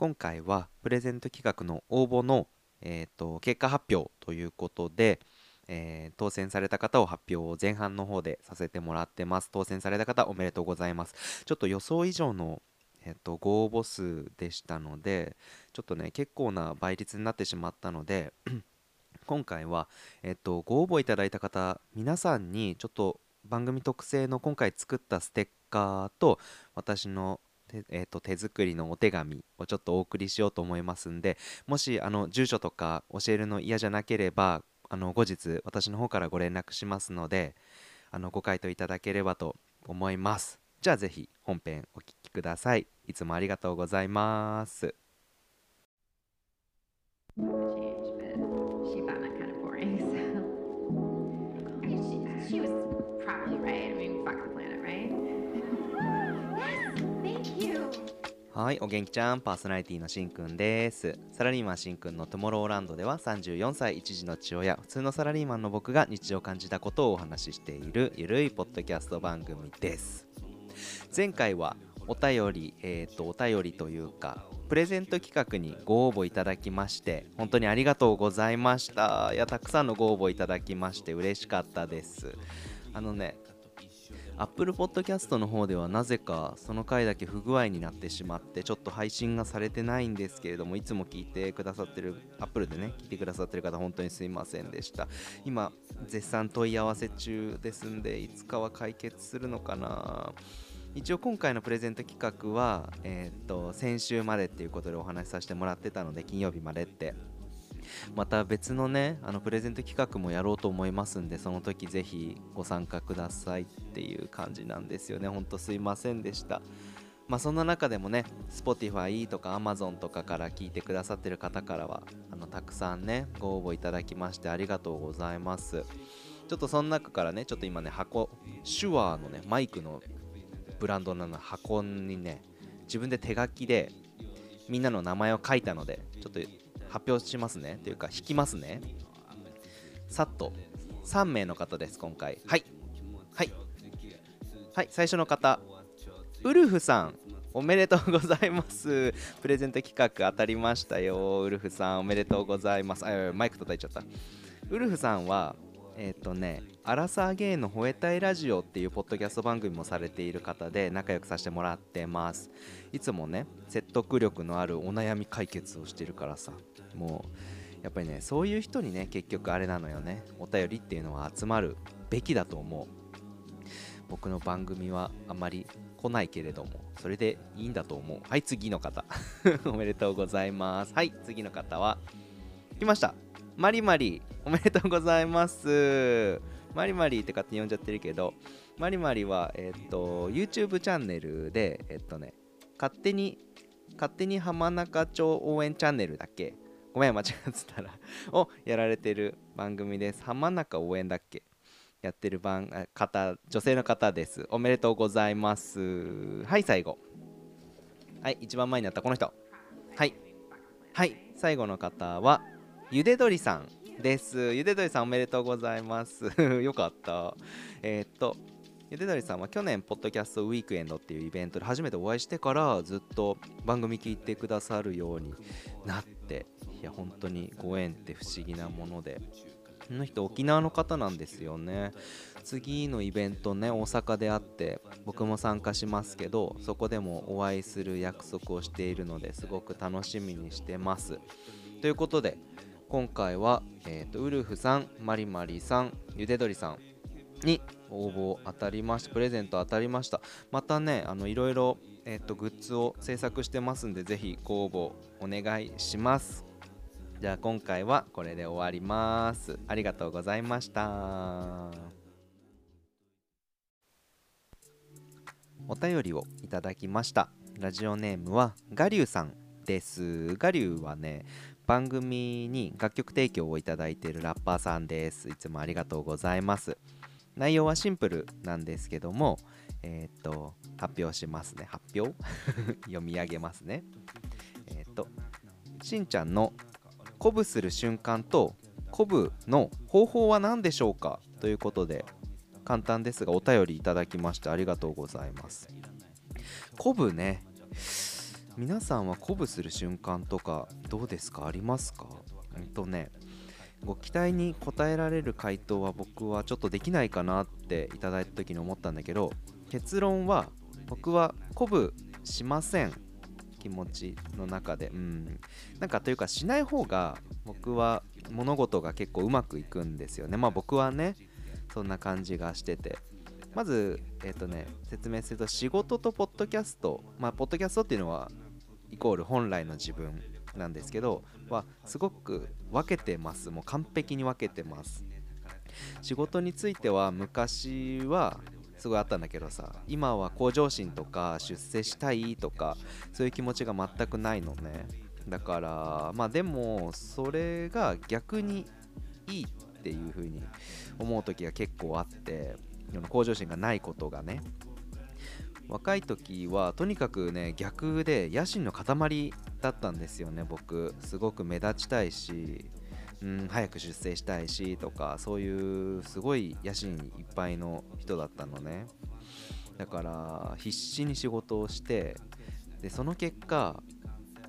今回はプレゼント企画の応募の、えーと、結果発表ということで、えー、当選された方を発表を前半の方でさせてもらってます。当選された方おめでとうございます。ちょっと予想以上のえっと、ご応募数でしたのでちょっとね結構な倍率になってしまったので 今回は、えっと、ご応募いただいた方皆さんにちょっと番組特製の今回作ったステッカーと私の手,、えー、と手作りのお手紙をちょっとお送りしようと思いますんでもしあの住所とか教えるの嫌じゃなければあの後日私の方からご連絡しますのであのご回答いただければと思います。じゃあぜひ本編お聴きください。いつもありがとうございます。はい、お元気ちゃん、パーソナリティのしんくんです。サラリーマンしんくんのトゥモローランドでは34歳1児の父親、普通のサラリーマンの僕が日常を感じたことをお話ししているゆるいポッドキャスト番組です。前回はお便り、えっ、ー、と、お便りというか、プレゼント企画にご応募いただきまして、本当にありがとうございました。いや、たくさんのご応募いただきまして嬉しかったです。あのね、Apple Podcast の方ではなぜかその回だけ不具合になってしまってちょっと配信がされてないんですけれどもいつも聞いてくださってる Apple でね聞いてくださってる方本当にすいませんでした。今絶賛問い合わせ中ですんでいつかは解決するのかな。一応今回のプレゼント企画は、えー、っと先週までっていうことでお話しさせてもらってたので金曜日までって。また別のねあのプレゼント企画もやろうと思いますんでその時ぜひご参加くださいっていう感じなんですよね。ほんとすいませんでした。まあそんな中でもね Spotify とか Amazon とかから聞いてくださってる方からはあのたくさんねご応募いただきましてありがとうございます。ちょっとその中からねちょっと今ね箱手話のねマイクのブランドの箱にね自分で手書きでみんなの名前を書いたのでちょっと発表しますね。というか引きますね。さっと。3名の方です今回。はい。はい。はい最初の方。ウルフさんおめでとうございます。プレゼント企画当たりましたよ。ウルフさんおめでとうございます。あマイク叩いちゃった。ウルフさんはえっ、ー、とねアラサーゲイの吠えたいラジオっていうポッドキャスト番組もされている方で仲良くさせてもらってます。いつもね説得力のあるお悩み解決をしてるからさ。もうやっぱりねそういう人にね結局あれなのよね。お便りっていうのは集まるべきだと思う。僕の番組はあまり来ないけれどもそれでいいんだと思う。はい次の方。おめでとうございます。はい次の方は来ました。マリマリおめでとうございます。マリマリって勝手に呼んじゃってるけどマリマリはえっと YouTube チャンネルでえっとね勝手に勝手に浜中町応援チャンネルだっけ？ごめん間違ってたら。をやられてる番組です。浜中応援だっけ？やってる番方女性の方です。おめでとうございます。はい最後。はい一番前になったこの人。はい。はい最後の方はゆで鶏さんですゆで鶏さんおめでとうございます よかったえー、っとゆでだりさんは去年、ポッドキャストウィークエンドっていうイベントで初めてお会いしてからずっと番組聞いてくださるようになって、いや、本当にご縁って不思議なもので、この人沖縄の方なんですよね。次のイベントね、大阪であって、僕も参加しますけど、そこでもお会いする約束をしているのですごく楽しみにしてます。ということで、今回は、えーと、ウルフさん、マリマリさん、ゆでどりさんに応募当たりましたプレゼント当たりました。またねあのいろいろ、えーと、グッズを制作してますんでぜひご応募お願いします。じゃあ今回はこれで終わります。ありがとうございました。お便りをいただきました。ラジオネームはガリュウさんです。ガリュウはね番組に楽曲提供をいただいているラッパーさんですいつもありがとうございます内容はシンプルなんですけども、えー、っと、発表しますね。発表？読み上げますね。えー、っと、しんちゃんの鼓舞する瞬間と鼓舞の方法は何でしょうかということで、簡単ですがお便りいただきましてありがとうございます。鼓舞ね。皆さんは鼓舞する瞬間とかどうですか？ありますか？うんとねご期待に応えられる回答は僕はちょっとできないかなっていただいた時に思ったんだけど結論は僕は鼓舞しません気持ちの中で。うん。なんかというかしない方が僕は物事が結構うまくいくんですよね。まあ僕はねそんな感じがしてて。まずえっ、ー、とね説明すると仕事とポッドキャスト。まあポッドキャストっていうのはイコール本来の自分なんですけどはすごく分けてます。もう完璧に分けてます。仕事については昔はすごいあったんだけどさ今は向上心とか出世したいとかそういう気持ちが全くないのね。だからまあでもそれが逆にいいっていう風に思う時が結構あって向上心がないことがね若い時はとにかくね逆で野心の塊だったんですよね僕。すごく目立ちたいしうん、早く出世したいしとかそういうすごい野心いっぱいの人だったのね。だから必死に仕事をしてでその結果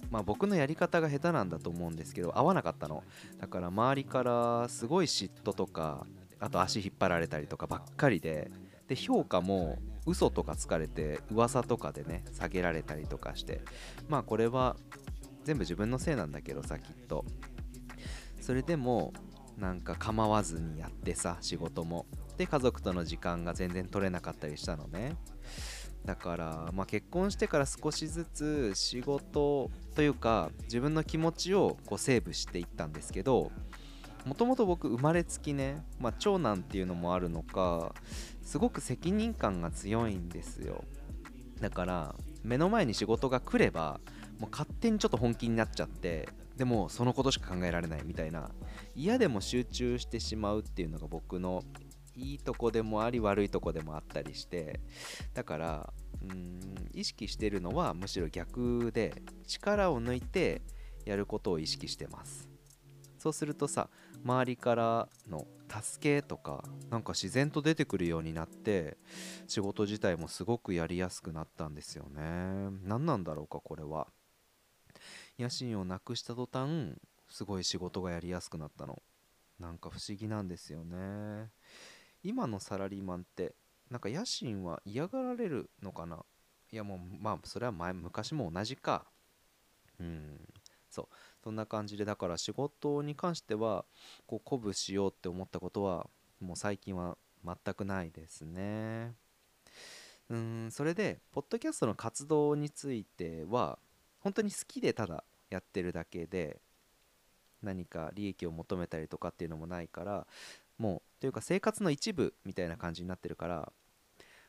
まあ僕のやり方が下手なんだと思うんですけど合わなかったの。だから周りからすごい嫉妬とかあと足引っ張られたりとかばっかりでで評価も嘘とかつかれて噂とかでね下げられたりとかしてまあこれは全部自分のせいなんだけどさきっと。それでもなんか構わずにやってさ仕事も。で家族との時間が全然取れなかったりしたのね。だから、まあ、結婚してから少しずつ仕事というか自分の気持ちをこうセーブしていったんですけどもともと僕生まれつきね、まあ、長男っていうのもあるのかすごく責任感が強いんですよ。だから目の前に仕事が来ればもう勝手にちょっと本気になっちゃってでもそのことしか考えられないみたいな。嫌でも集中してしまうっていうのが僕のいいとこでもあり悪いとこでもあったりして。だからうん意識してるのはむしろ逆で力を抜いてやることを意識してます。そうするとさ周りからの助けとかなんか自然と出てくるようになって仕事自体もすごくやりやすくなったんですよね。何なんだろうかこれは。野心をなくした途端すごい仕事がやりやすくなったの。なんか不思議なんですよね。今のサラリーマンってなんか野心は嫌がられるのかな。いやもうまあそれは前昔も同じか。うんそう。そんな感じでだから仕事に関してはこう鼓舞しようって思ったことはもう最近は全くないですね。うんそれでポッドキャストの活動については本当に好きでただやってるだけで何か利益を求めたりとかっていうのもないからもうというか生活の一部みたいな感じになってるから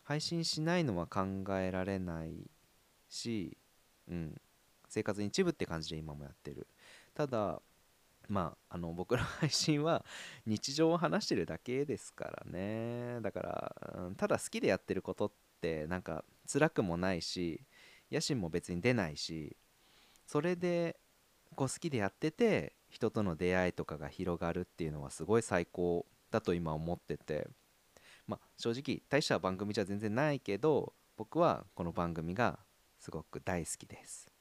配信しないのは考えられないし、うん、生活の一部って感じで今もやってる。ただまあ、あの僕の配信は日常を話してるだけですからねだから、うん、ただ好きでやってることってなんか辛くもないし野心も別に出ないしそれでこう好きでやってて人との出会いとかが広がるっていうのはすごい最高だと今思っててまあ正直大した番組じゃ全然ないけど僕はこの番組がすごく大好きです。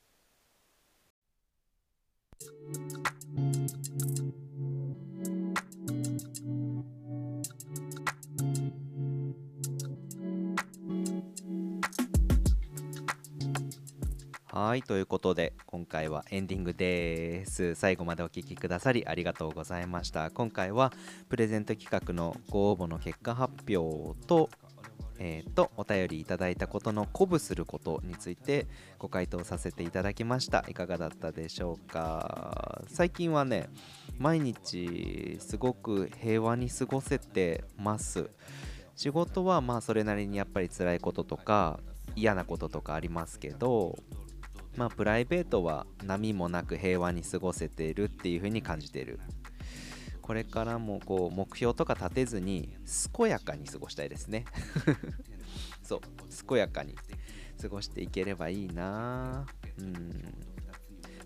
はい、ということで今回はエンディングです。最後までお聴きくださりありがとうございました。今回はプレゼント企画のご応募の結果発表と、えー、とお便りいただいたことの鼓舞することについてご回答させていただきました。いかがだったでしょうか？最近はね、毎日すごく平和に過ごせてます。仕事はまあそれなりにやっぱり辛いこととか嫌なこととかありますけどまあプライベートは波もなく平和に過ごせているっていう風に感じているこれからもこう目標とか立てずに健やかに過ごしたいですね。そう健やかに過ごしていければいいな。うん。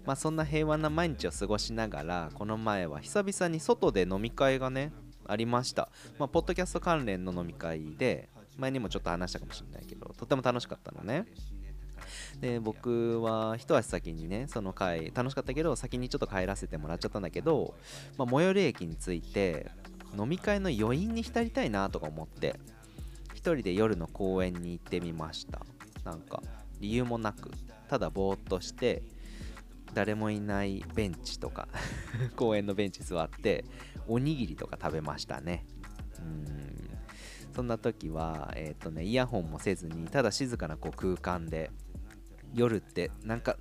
まあそんな平和な毎日を過ごしながらこの前は久々に外で飲み会がねありました。まあポッドキャスト関連の飲み会で前にもちょっと話したかもしれないけどとても楽しかったのね。で僕は一足先にねその回楽しかったけど先にちょっと帰らせてもらっちゃったんだけど、まあ、最寄り駅に着いて飲み会の余韻に浸りたいなとか思って一人で夜の公園に行ってみました。なんか理由もなくただぼーっとして誰もいないベンチとか 公園のベンチ座っておにぎりとか食べましたね。うん。そんな時はえ、ー、とねイヤホンもせずにただ静かなこう空間で夜ってなんか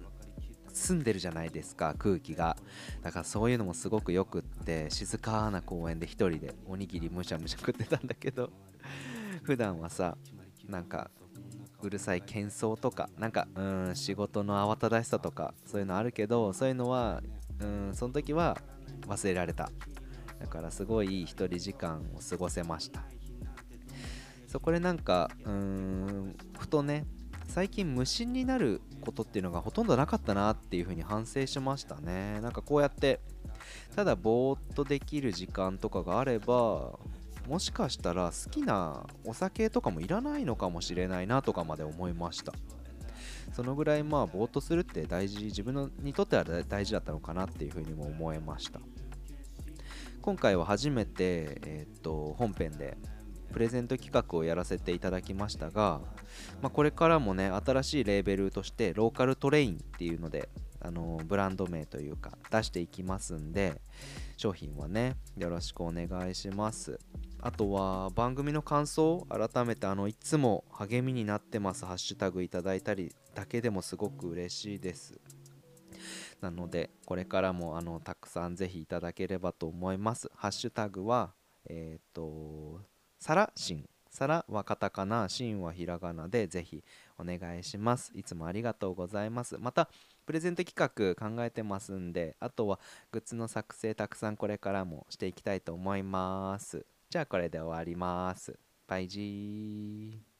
澄んでるじゃないですか空気が。だからそういうのもすごくよくって静かな公園で1人でおにぎりむしゃむしゃ食ってたんだけど 普段はさなんかうるさい喧騒とかなんかうん仕事の慌ただしさとかそういうのあるけどそういうのはうんその時は忘れられた。だからすごいいい一人時間を過ごせました。そこでなんかうーんふとね最近無心になることっていうのがほとんどなかったなっていうふうに反省しましたね。なんかこうやってただぼーっとできる時間とかがあればもしかしたら好きなお酒とかもいらないのかもしれないなとかまで思いました。そのぐらいまあぼーっとするって大事自分のにとっては大事だったのかなっていうふうにも思えました。今回は初めて、えー、っと本編でプレゼント企画をやらせていただきましたが、まあ、これからもね新しいレーベルとしてローカルトレインっていうのであのブランド名というか出していきますんで商品はねよろしくお願いします。あとは番組の感想改めてあのいつも励みになってますハッシュタグいただいたりだけでもすごく嬉しいです。なのでこれからもあのたくさんぜひいただければと思います。ハッシュタグはえっ、ー、とサラシンサラはカタカナ、シンはひらがなでぜひお願いします。いつもありがとうございます。また、プレゼント企画考えてますんで、あとはグッズの作成たくさんこれからもしていきたいと思います。じゃあこれで終わります。バイジー。